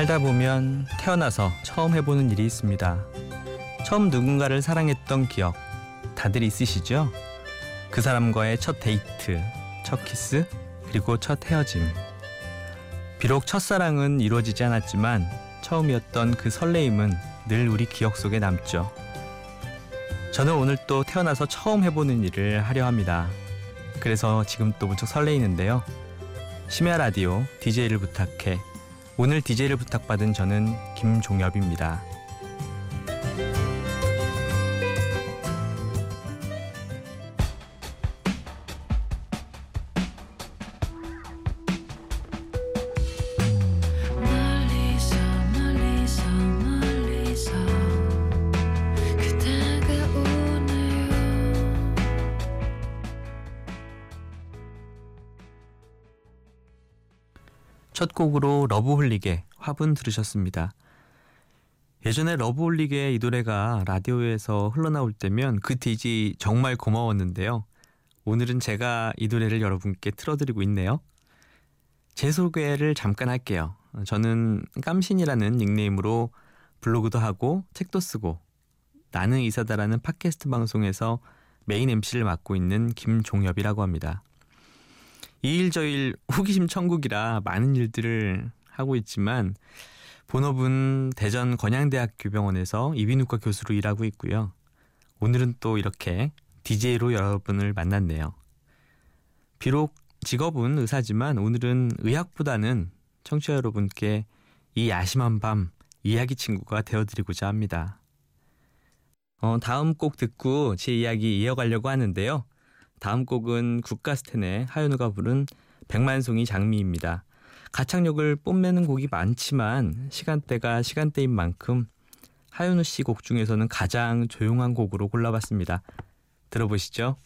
살다 보면 태어나서 처음 해보는 일이 있습니다. 처음 누군가를 사랑했던 기억 다들 있으시죠? 그 사람과의 첫 데이트, 첫 키스, 그리고 첫 헤어짐. 비록 첫사랑은 이루어지지 않았지만 처음이었던 그 설레임은 늘 우리 기억 속에 남죠. 저는 오늘 또 태어나서 처음 해보는 일을 하려 합니다. 그래서 지금 또 무척 설레이는데요. 심야 라디오 DJ를 부탁해. 오늘 DJ를 부탁받은 저는 김종엽입니다. 첫 곡으로 러브홀릭의 화분 들으셨습니다. 예전에 러브홀릭의 이 노래가 라디오에서 흘러나올 때면 그 DJ 정말 고마웠는데요. 오늘은 제가 이 노래를 여러분께 틀어드리고 있네요. 제 소개를 잠깐 할게요. 저는 깜신이라는 닉네임으로 블로그도 하고 책도 쓰고 나는 의사다라는 팟캐스트 방송에서 메인 MC를 맡고 있는 김종엽이라고 합니다. 이 일 저 일 호기심 천국이라 많은 일들을 하고 있지만 본업은 대전 건양대학교 병원에서 이비인후과 교수로 일하고 있고요. 오늘은 또 이렇게 DJ로 여러분을 만났네요. 비록 직업은 의사지만 오늘은 의학보다는 청취자 여러분께 이 야심한 밤 이야기 친구가 되어드리고자 합니다. 어, 다음 곡 듣고 제 이야기 이어가려고 하는데요. 다음 곡은 국가스텐의 하현우가 부른 백만송이 장미입니다. 가창력을 뽐내는 곡이 많지만 시간대가 시간대인 만큼 하현우 씨 곡 중에서는 가장 조용한 곡으로 골라봤습니다. 들어보시죠.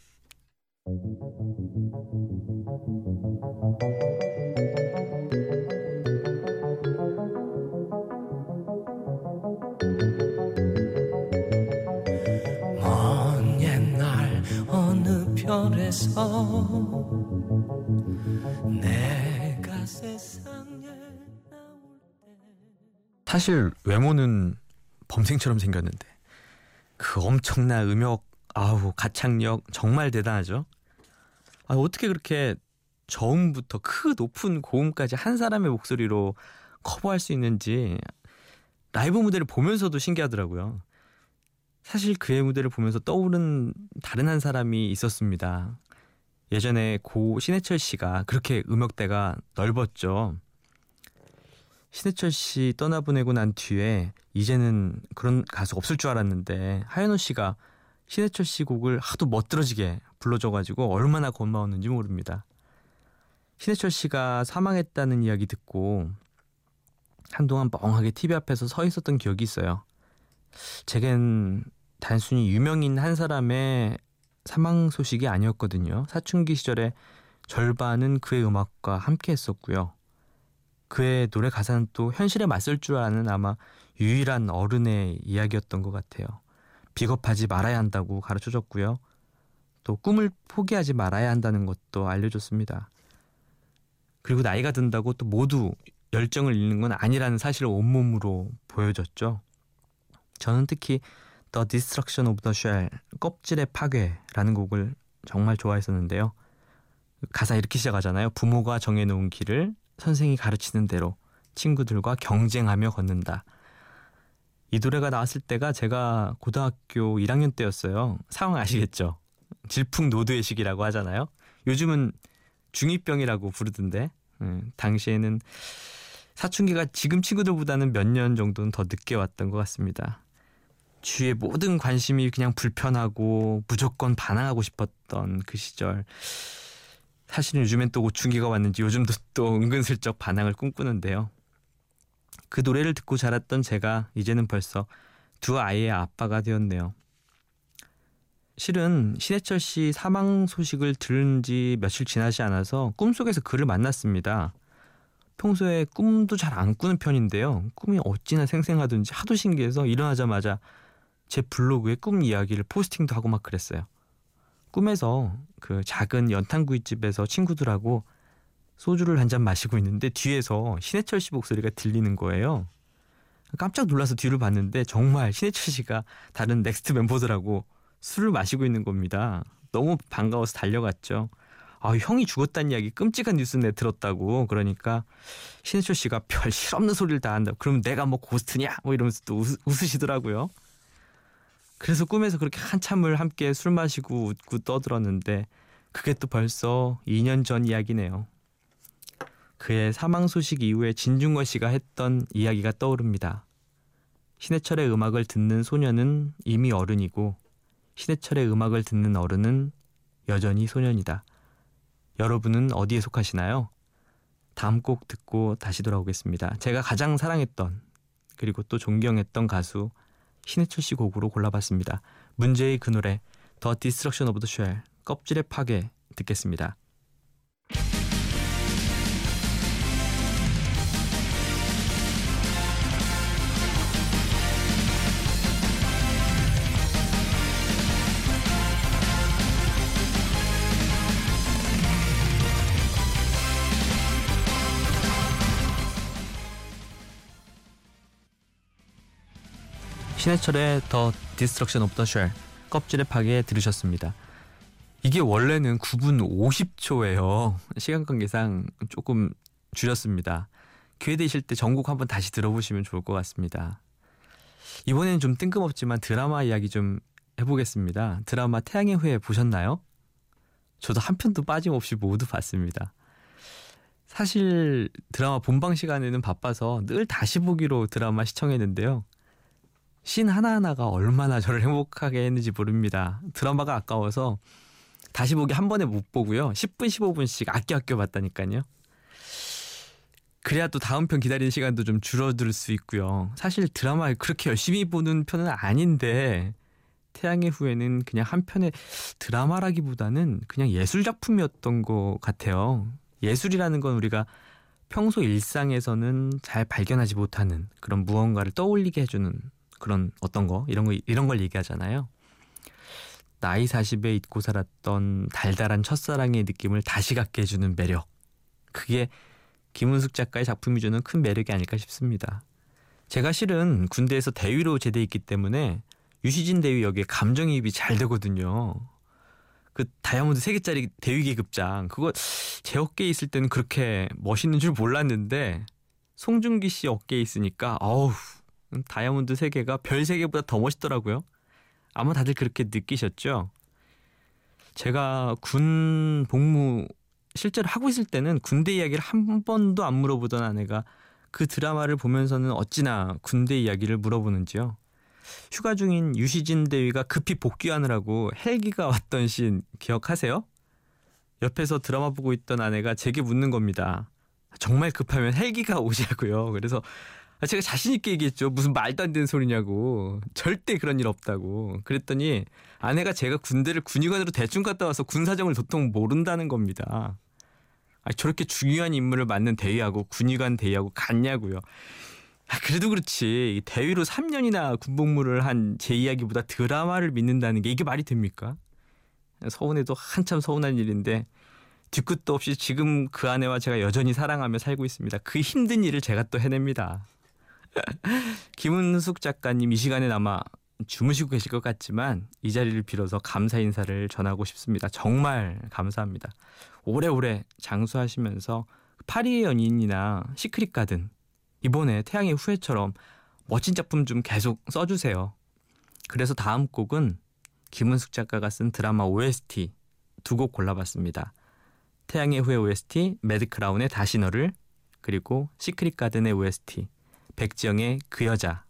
별에서 내가 세상에 사실 외모는 범생처럼 생겼는데 그 엄청난 음역 아우 가창력 정말 대단하죠. 아 어떻게 그렇게 저음부터 그 높은 고음까지 한 사람의 목소리로 커버할 수 있는지 라이브 무대를 보면서도 신기하더라고요. 사실 그의 무대를 보면서 떠오른 다른 한 사람이 있었습니다. 예전에 고 신해철 씨가 그렇게 음역대가 넓었죠. 신해철 씨 떠나보내고 난 뒤에 이제는 그런 가수 없을 줄 알았는데 하현우 씨가 신해철 씨 곡을 하도 멋들어지게 불러줘가지고 얼마나 고마웠는지 모릅니다. 신해철 씨가 사망했다는 이야기 듣고 한동안 멍하게 TV 앞에서 서 있었던 기억이 있어요. 제겐 단순히 유명인 한 사람의 사망 소식이 아니었거든요. 사춘기 시절에 절반은 그의 음악과 함께 했었고요. 그의 노래 가사는 또 현실에 맞설 줄 아는 아마 유일한 어른의 이야기였던 것 같아요. 비겁하지 말아야 한다고 가르쳐 줬고요. 또 꿈을 포기하지 말아야 한다는 것도 알려줬습니다. 그리고 나이가 든다고 또 모두 열정을 잃는 건 아니라는 사실을 온몸으로 보여줬죠. 저는 특히 The Destruction of the Shell 껍질의 파괴라는 곡을 정말 좋아했었는데요. 가사 이렇게 시작하잖아요. 부모가 정해놓은 길을 선생이 가르치는 대로 친구들과 경쟁하며 걷는다. 이 노래가 나왔을 때가 제가 고등학교 1학년 때였어요. 상황 아시겠죠? 질풍노도의 시기라고 하잖아요. 요즘은 중2병이라고 부르던데 음, 당시에는 사춘기가 지금 친구들보다는 몇 년 정도는 더 늦게 왔던 것 같습니다. 주위의 모든 관심이 그냥 불편하고 무조건 반항하고 싶었던 그 시절. 사실은 요즘엔 또 오춘기가 왔는지 요즘도 또 은근슬쩍 반항을 꿈꾸는데요. 그 노래를 듣고 자랐던 제가 이제는 벌써 두 아이의 아빠가 되었네요. 실은 신해철 씨 사망 소식을 들은 지 며칠 지나지 않아서 꿈속에서 그를 만났습니다. 평소에 꿈도 잘 안 꾸는 편인데요. 꿈이 어찌나 생생하든지 하도 신기해서 일어나자마자 제 블로그에 꿈 이야기를 포스팅도 하고 막 그랬어요. 꿈에서 그 작은 연탄구이집에서 친구들하고 소주를 한 잔 마시고 있는데 뒤에서 신해철 씨 목소리가 들리는 거예요. 깜짝 놀라서 뒤를 봤는데 정말 신해철 씨가 다른 넥스트 멤버들하고 술을 마시고 있는 겁니다. 너무 반가워서 달려갔죠. 아, 형이 죽었다는 이야기 끔찍한 뉴스를 들었다고. 그러니까 신해철 씨가 별 실 없는 소리를 다 한다. 그럼 내가 뭐 ghost냐? 뭐 이러면서 또 웃, 웃으시더라고요. 그래서 꿈에서 그렇게 한참을 함께 술 마시고 웃고 떠들었는데 그게 또 벌써 2년 전 이야기네요. 그의 사망 소식 이후에 진중권 씨가 했던 이야기가 떠오릅니다. 신해철의 음악을 듣는 소년은 이미 어른이고 신해철의 음악을 듣는 어른은 여전히 소년이다. 여러분은 어디에 속하시나요? 다음 곡 듣고 다시 돌아오겠습니다. 제가 가장 사랑했던 그리고 또 존경했던 가수 신해철 씨 곡으로 골라봤습니다. 문제의 그 노래 The Destruction of the Shell 껍질의 파괴 듣겠습니다. 신해철의 더 디스트럭션 오브 더 쉘 껍질의 파괴 들으셨습니다. 이게 원래는 9분 50초예요. 시간 관계상 조금 줄였습니다. 기회 되실 때 전곡 한번 다시 들어보시면 좋을 것 같습니다. 이번에는 좀 뜬금없지만 드라마 이야기 좀 해보겠습니다. 드라마 태양의 후예 보셨나요? 저도 한 편도 빠짐없이 모두 봤습니다. 사실 드라마 본방 시간에는 바빠서 늘 다시 보기로 드라마 시청했는데요. 씬 하나하나가 얼마나 저를 행복하게 했는지 모릅니다. 드라마가 아까워서 다시 보기 한 번에 못 보고요. 10분, 15분씩 아껴 아껴 봤다니까요. 그래야 또 다음 편 기다리는 시간도 좀 줄어들 수 있고요. 사실 드라마 그렇게 열심히 보는 편은 아닌데 태양의 후예는 그냥 한 편의 드라마라기보다는 그냥 예술 작품이었던 것 같아요. 예술이라는 건 우리가 평소 일상에서는 잘 발견하지 못하는 그런 무언가를 떠올리게 해주는 그런 어떤 거 이런 거 이런 걸 얘기하잖아요. 나이 40에 잊고 살았던 달달한 첫사랑의 느낌을 다시 갖게 해주는 매력. 그게 김은숙 작가의 작품이 주는 큰 매력이 아닐까 싶습니다. 제가 실은 군대에서 대위로 제대했기 때문에 유시진 대위 역에 감정이입이 잘 되거든요. 그 다이아몬드 3개짜리 대위 계급장 그거 제 어깨에 있을 때는 그렇게 멋있는 줄 몰랐는데 송중기 씨 어깨에 있으니까 어우 다이아몬드 3개가 별 3개보다 더 멋있더라고요. 아마 다들 그렇게 느끼셨죠? 제가 군 복무 실제로 하고 있을 때는 군대 이야기를 한 번도 안 물어보던 아내가 그 드라마를 보면서는 어찌나 군대 이야기를 물어보는지요. 휴가 중인 유시진 대위가 급히 복귀하느라고 헬기가 왔던 씬 기억하세요? 옆에서 드라마 보고 있던 아내가 제게 묻는 겁니다. 정말 급하면 헬기가 오자고요. 그래서 제가 자신 있게 얘기했죠. 무슨 말도 안 되는 소리냐고. 절대 그런 일 없다고. 그랬더니 아내가 제가 군대를 군의관으로 대충 갔다 와서 군 사정을 도통 모른다는 겁니다. 아, 저렇게 중요한 인물을 맡는 대위하고 군의관 대위하고 같냐고요. 아, 그래도 그렇지 대위로 3년이나 군복무를 한 제 이야기보다 드라마를 믿는다는 게 이게 말이 됩니까? 서운해도 한참 서운한 일인데 뒤끝도 없이 지금 그 아내와 제가 여전히 사랑하며 살고 있습니다. 그 힘든 일을 제가 또 해냅니다. 김은숙 작가님 이 시간에 아마 주무시고 계실 것 같지만 이 자리를 빌어서 감사 인사를 전하고 싶습니다. 정말 감사합니다. 오래오래 장수하시면서 파리의 연인이나 시크릿 가든 이번에 태양의 후예처럼 멋진 작품 좀 계속 써주세요. 그래서 다음 곡은 김은숙 작가가 쓴 드라마 OST 두 곡 골라봤습니다. 태양의 후예 OST 매드크라운의 다시 너를 그리고 시크릿 가든의 OST 백지영의 그 여자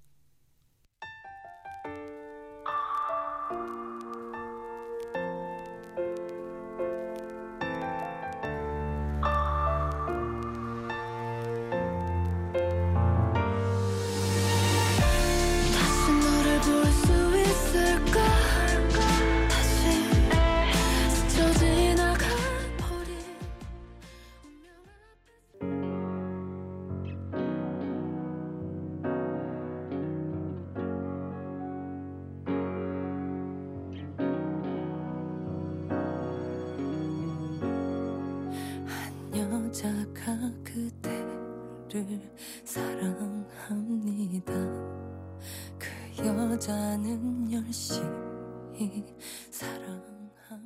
그를 사랑합니다. 그 여자는 열심히 사랑합니다.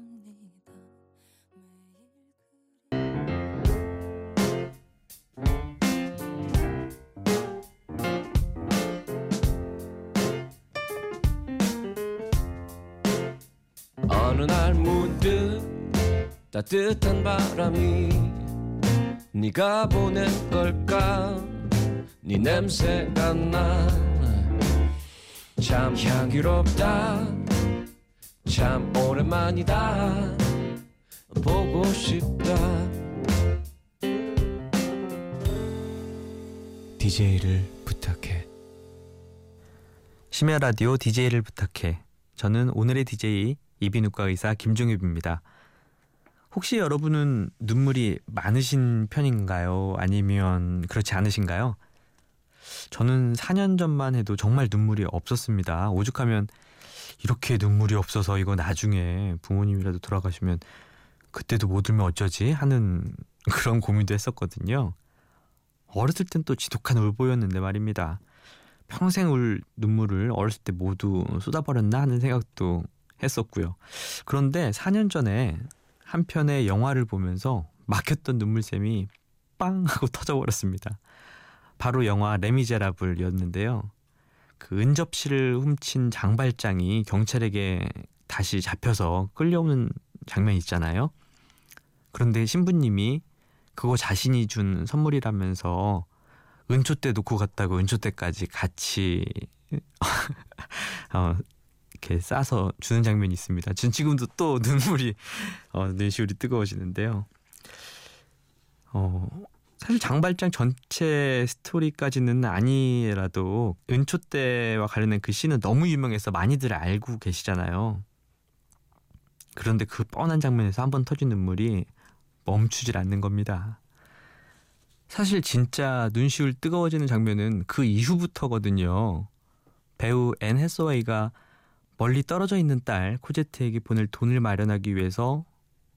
매일 어느 날 문득 따뜻한 바람이 네가 보낸 걸까? 네 냄새가 나참 향기롭다. 참 오랜만이다. 보고 싶다. DJ를 부탁해. 심야 라디오 DJ를 부탁해. 저는 오늘의 DJ 이비인후과 의사 김종엽입니다. 혹시 여러분은 눈물이 많으신 편인가요? 아니면 그렇지 않으신가요? 저는 4년 전만 해도 정말 눈물이 없었습니다. 오죽하면 이렇게 눈물이 없어서 이거 나중에 부모님이라도 돌아가시면 그때도 못 울면 어쩌지 하는 그런 고민도 했었거든요. 어렸을 땐 또 지독한 울보였는데 말입니다. 평생 울 눈물을 어렸을 때 모두 쏟아버렸나 하는 생각도 했었고요. 그런데 4년 전에 한 편의 영화를 보면서 막혔던 눈물샘이 빵 하고 터져버렸습니다. 바로 영화 레미제라블이었는데요. 그 은접시를 훔친 장발장이 경찰에게 다시 잡혀서 끌려오는 장면 있잖아요. 그런데 신부님이 그거 자신이 준 선물이라면서 은초 때 놓고 갔다고 은초 때까지 같이 어, 이렇게 싸서 주는 장면이 있습니다. 전 지금도 또 눈물이 어, 눈시울이 뜨거워지는데요. 어, 사실 장발장 전체 스토리까지는 아니라도 은초 때와 관련된 그 시는 너무 유명해서 많이들 알고 계시잖아요. 그런데 그 뻔한 장면에서 한 번 터진 눈물이 멈추질 않는 겁니다. 사실 진짜 눈시울 뜨거워지는 장면은 그 이후부터거든요. 배우 앤 해서웨이가 멀리 떨어져 있는 딸 코제트에게 보낼 돈을 마련하기 위해서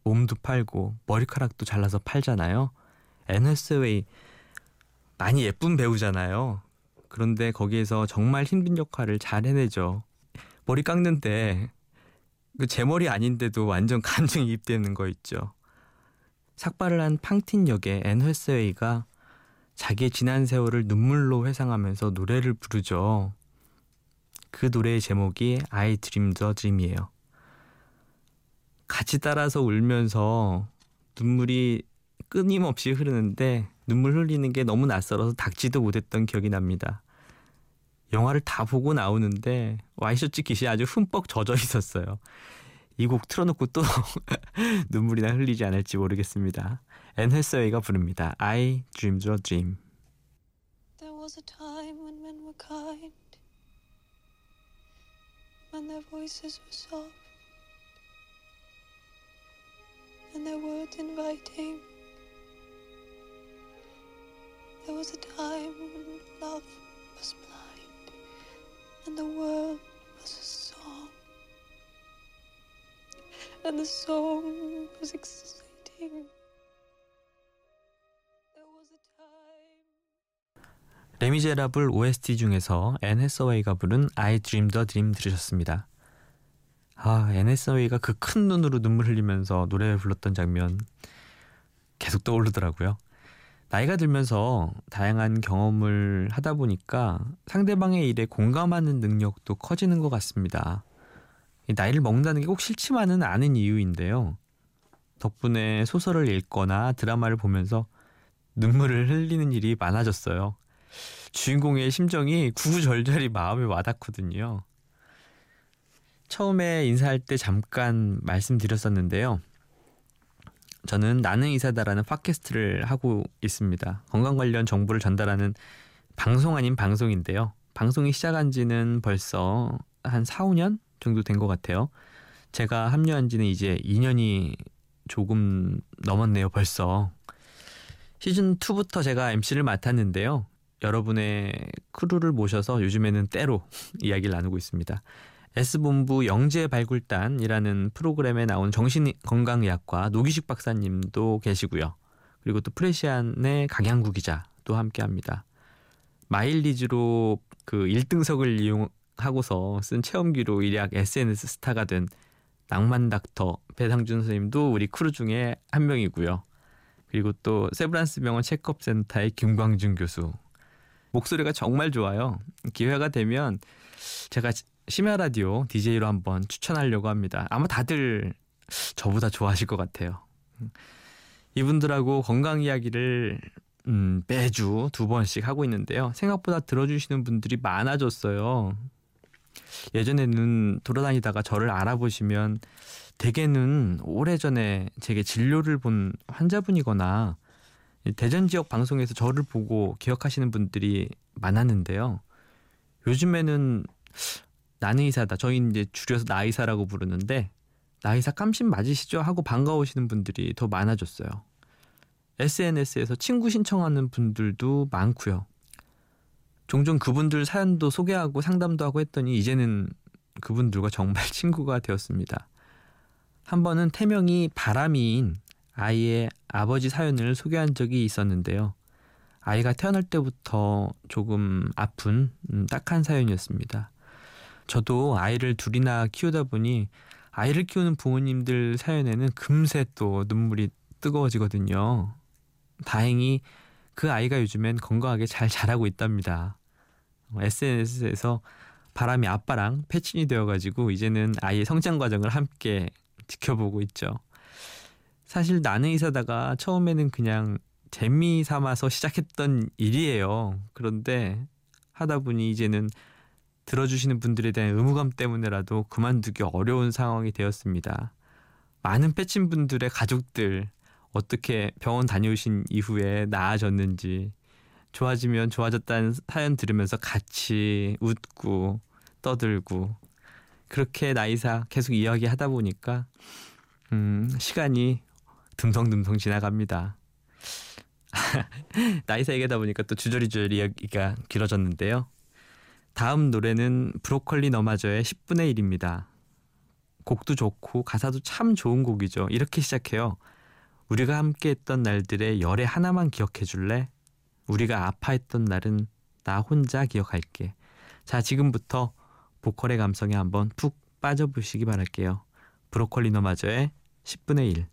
몸도 팔고 머리카락도 잘라서 팔잖아요. 앤 해서웨이 많이 예쁜 배우잖아요. 그런데 거기에서 정말 힘든 역할을 잘 해내죠. 머리 깎는데 그 제 머리 아닌데도 완전 감정이입되는 거 있죠. 삭발을 한 팡틴 역의 앤 해서웨이가 자기의 지난 세월을 눈물로 회상하면서 노래를 부르죠. 그 노래의 제목이 I Dreamed a Dream이에요. 같이 따라서 울면서 눈물이 끊임없이 흐르는데 눈물 흘리는 게 너무 낯설어서 닦지도 못했던 기억이 납니다. 영화를 다 보고 나오는데 와이셔츠 깃이 아주 흠뻑 젖어 있었어요. 이 곡 틀어놓고 또 눈물이나 흘리지 않을지 모르겠습니다. 앤 헬서웨이가 부릅니다. I dreamed a dream. There was a time when men were kind, when their voices were soft, and their words inviting. There was a time when love was blind, and the world was a song, and the song was exciting. 레미제라블 OST 중에서 앤 해서웨이가 부른 I Dreamed a Dream 들으셨습니다. 아, 앤 해서웨이가 그 큰 눈으로 눈물 흘리면서 노래를 불렀던 장면 계속 떠오르더라고요. 나이가 들면서 다양한 경험을 하다 보니까 상대방의 일에 공감하는 능력도 커지는 것 같습니다. 이 나이를 먹는다는 게 꼭 싫지만은 않은 이유인데요. 덕분에 소설을 읽거나 드라마를 보면서 눈물을 흘리는 일이 많아졌어요. 주인공의 심정이 구구절절히 마음에 와닿거든요. 처음에 인사할 때 잠깐 말씀드렸었는데요. 저는 나는 이사다라는 팟캐스트를 하고 있습니다. 건강 관련 정보를 전달하는 방송 아닌 방송인데요. 방송이 시작한 지는 벌써 한 4, 5년 정도 된 것 같아요. 제가 합류한 지는 이제 2년이 조금 넘었네요, 벌써. 시즌 2부터 제가 MC를 맡았는데요. 여러분의 크루를 모셔서 요즘에는 때로 이야기를 나누고 있습니다. S본부 영재발굴단이라는 프로그램에 나온 정신건강의학과 노기식 박사님도 계시고요. 그리고 또 프레시안의 강양구 기자도 함께합니다. 마일리지로 그 1등석을 이용하고서 쓴 체험기로 일약 SNS 스타가 된 낭만 닥터 배상준 선생님도 우리 크루 중에 한 명이고요. 그리고 또 세브란스 병원 checkup 센터의 김광준 교수 목소리가 정말 좋아요. 기회가 되면 제가 심야 라디오 DJ로 한번 추천하려고 합니다. 아마 다들 저보다 좋아하실 것 같아요. 이분들하고 건강 이야기를 음, 매주 두 번씩 하고 있는데요. 생각보다 들어주시는 분들이 많아졌어요. 예전에는 돌아다니다가 저를 알아보시면 대개는 오래전에 제게 진료를 본 환자분이거나 대전 지역 방송에서 저를 보고 기억하시는 분들이 많았는데요. 요즘에는 나는 이사다. 저희 이제 줄여서 나이사라고 부르는데 나이사 깜신 맞으시죠? 하고 반가우시는 분들이 더 많아졌어요. SNS에서 친구 신청하는 분들도 많고요. 종종 그분들 사연도 소개하고 상담도 하고 했더니 이제는 그분들과 정말 친구가 되었습니다. 한 번은 태명이 바람이인 아이의 아버지 사연을 소개한 적이 있었는데요. 아이가 태어날 때부터 조금 아픈 음, 딱한 사연이었습니다. 저도 아이를 둘이나 키우다 보니 아이를 키우는 부모님들 사연에는 금세 또 눈물이 뜨거워지거든요. 다행히 그 아이가 요즘엔 건강하게 잘 자라고 있답니다. SNS에서 바람이 아빠랑 패친이 되어가지고 이제는 아이의 성장 과정을 함께 지켜보고 있죠. 사실 나는 이사다가 처음에는 그냥 재미 삼아서 시작했던 일이에요. 그런데 하다 보니 이제는 들어주시는 분들에 대한 의무감 때문에라도 그만두기 어려운 상황이 되었습니다. 많은 패친 분들의 가족들 어떻게 병원 다녀오신 이후에 나아졌는지 좋아지면 좋아졌다는 사연 들으면서 같이 웃고 떠들고 그렇게 나이사 계속 이야기하다 보니까 음, 시간이 듬성듬성 지나갑니다. 나의사 얘기하다 보니까 또 주저리주저리 이야기가 길어졌는데요. 다음 노래는 브로콜리 너마저의 10분의 1입니다. 곡도 좋고 가사도 참 좋은 곡이죠. 이렇게 시작해요. 우리가 함께 했던 날들의 열의 하나만 기억해 줄래? 우리가 아파했던 날은 나 혼자 기억할게. 자, 지금부터 보컬의 감성에 한번 푹 빠져보시기 바랄게요. 브로콜리 너마저의 10분의 1.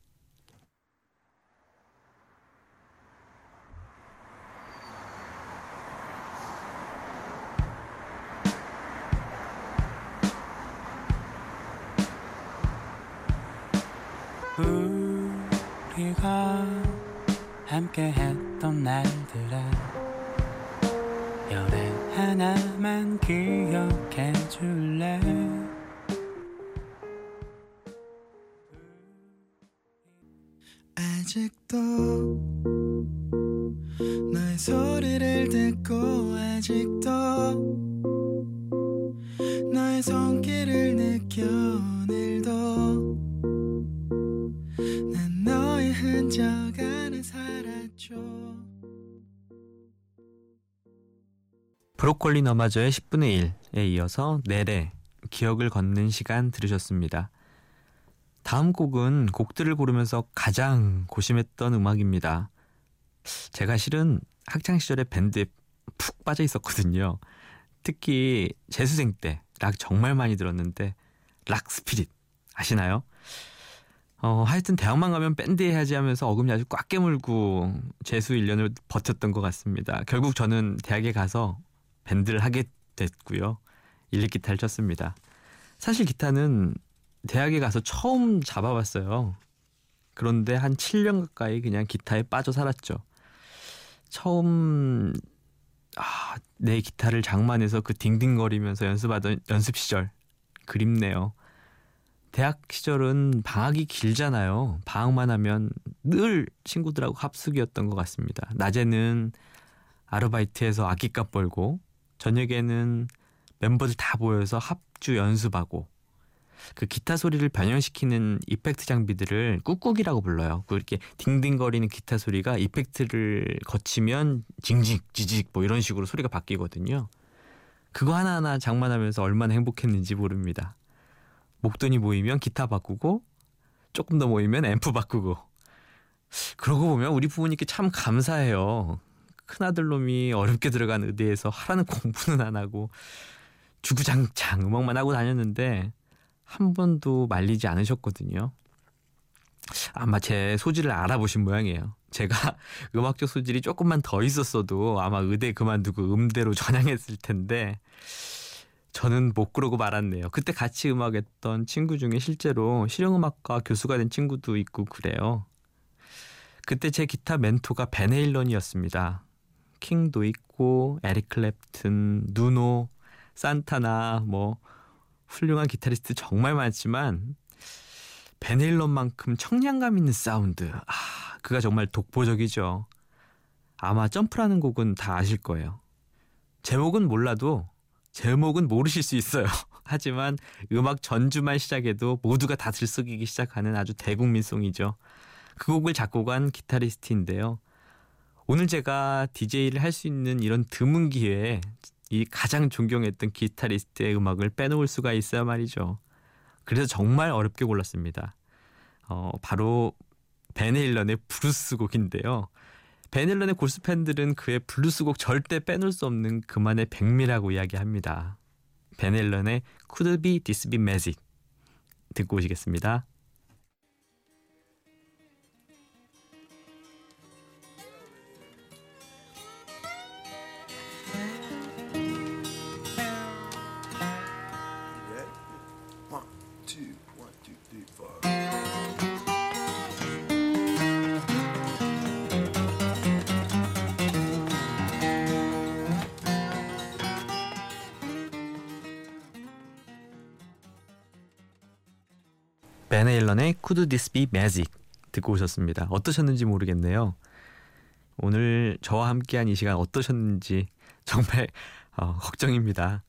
우리가 함께 했던 날들에 열애 하나만 기억해 줄래? 아직도 너의 소리를 듣고 아직도 너의 손길을 느껴 브로콜리 너마저의 10분의 1에 이어서 내래 기억을 걷는 시간 들으셨습니다. 다음 곡은 곡들을 고르면서 가장 고심했던 음악입니다. 제가 실은 학창 시절에 밴드에 푹 빠져 있었거든요. 특히 재수생 때 락 정말 많이 들었는데 rock spirit 아시나요? 어, 하여튼 대학만 가면 밴드 해야지 하면서 어금니 아주 꽉 깨물고 재수 1년을 버텼던 것 같습니다. 결국 저는 대학에 가서 밴드를 하게 됐고요. 일렉 기타를 쳤습니다. 사실 기타는 대학에 가서 처음 잡아봤어요. 그런데 한 7년 가까이 그냥 기타에 빠져 살았죠. 처음 아, 내 기타를 장만해서 그 딩딩거리면서 연습하던 연습 시절 그립네요. 대학 시절은 방학이 길잖아요. 방학만 하면 늘 친구들하고 합숙이었던 것 같습니다. 낮에는 아르바이트해서 악기값 벌고 저녁에는 멤버들 다 모여서 합주 연습하고 그 기타 소리를 변형시키는 이펙트 장비들을 꾹꾹이라고 불러요. 그렇게 딩딩거리는 기타 소리가 이펙트를 거치면 징징, 지직 뭐 이런 식으로 소리가 바뀌거든요. 그거 하나하나 장만하면서 얼마나 행복했는지 모릅니다. 목돈이 모이면 기타 바꾸고 조금 더 모이면 앰프 바꾸고 그러고 보면 우리 부모님께 참 감사해요. 큰아들 놈이 어렵게 들어간 의대에서 하라는 공부는 안 하고 주구장창 음악만 하고 다녔는데 한 번도 말리지 않으셨거든요. 아마 제 소질을 알아보신 모양이에요. 제가 음악적 소질이 조금만 더 있었어도 아마 의대 그만두고 음대로 전향했을 텐데 저는 못 그러고 말았네요. 그때 같이 음악했던 친구 중에 실제로 실용음악과 교수가 된 친구도 있고 그래요. 그때 제 기타 멘토가 밴 헤일런이었습니다. 킹도 있고 에릭 클랩튼, 누노, 산타나 뭐 훌륭한 기타리스트 정말 많지만 밴 헤일런만큼 청량감 있는 사운드. 아, 그가 정말 독보적이죠. 아마 점프라는 곡은 다 아실 거예요. 제목은 몰라도 제목은 모르실 수 있어요. 하지만 음악 전주만 시작해도 모두가 다 들썩이기 시작하는 아주 대국민송이죠. 그 곡을 작곡한 기타리스트인데요. 오늘 제가 DJ를 할 수 있는 이런 드문 기회에 이 가장 존경했던 기타리스트의 음악을 빼놓을 수가 있어야 말이죠. 그래서 정말 어렵게 골랐습니다. 어, 바로 밴 헤일런의 블루스 곡인데요. 밴 헤일런의 골수 팬들은 그의 블루스 곡 절대 빼놓을 수 없는 그만의 백미라고 이야기합니다. 밴 헤일런의 Could This Be Magic 듣고 오시겠습니다. 베네일런의 Could This Be Magic 듣고 오셨습니다. 어떠셨는지 모르겠네요. 오늘 저와 함께한 이 시간 어떠셨는지 정말 어, 걱정입니다.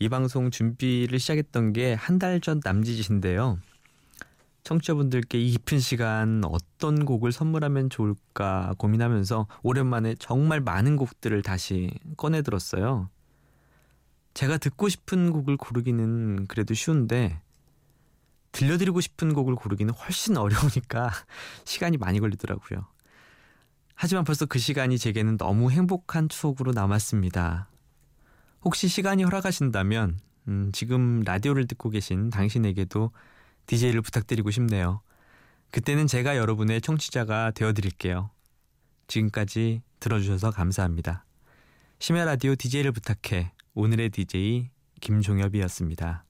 이 방송 준비를 시작했던 게 한 달 전 남짓인데요. 청취자분들께 이 깊은 시간 어떤 곡을 선물하면 좋을까 고민하면서 오랜만에 정말 많은 곡들을 다시 꺼내 들었어요. 제가 듣고 싶은 곡을 고르기는 그래도 쉬운데 들려드리고 싶은 곡을 고르기는 훨씬 어려우니까 시간이 많이 걸리더라고요. 하지만 벌써 그 시간이 제게는 너무 행복한 추억으로 남았습니다. 혹시 시간이 허락하신다면 음, 지금 라디오를 듣고 계신 당신에게도 DJ를 부탁드리고 싶네요. 그때는 제가 여러분의 청취자가 되어드릴게요. 지금까지 들어주셔서 감사합니다. 심야 라디오 DJ를 부탁해 오늘의 DJ 김종엽이었습니다.